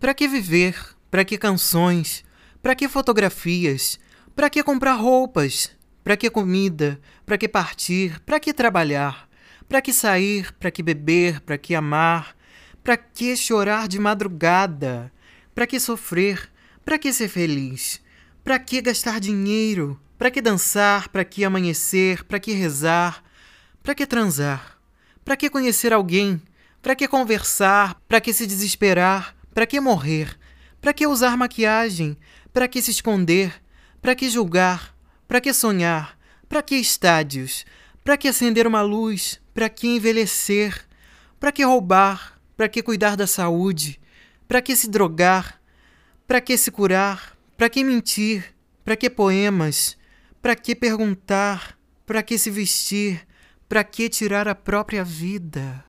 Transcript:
Para que viver? Para que canções? Para que fotografias? Para que comprar roupas? Para que comida? Para que partir? Para que trabalhar? Para que sair? Para que beber? Para que amar? Para que chorar de madrugada? Para que sofrer? Para que ser feliz? Para que gastar dinheiro? Para que dançar? Para que amanhecer? Para que rezar? Para que transar? Para que conhecer alguém? Para que conversar? Para que se desesperar? Para que morrer? Para que usar maquiagem? Para que se esconder? Para que julgar? Para que sonhar? Para que estádios? Para que acender uma luz? Para que envelhecer? Para que roubar? Para que cuidar da saúde? Para que se drogar? Para que se curar? Para que mentir? Para que poemas? Para que perguntar? Para que se vestir? Para que tirar a própria vida?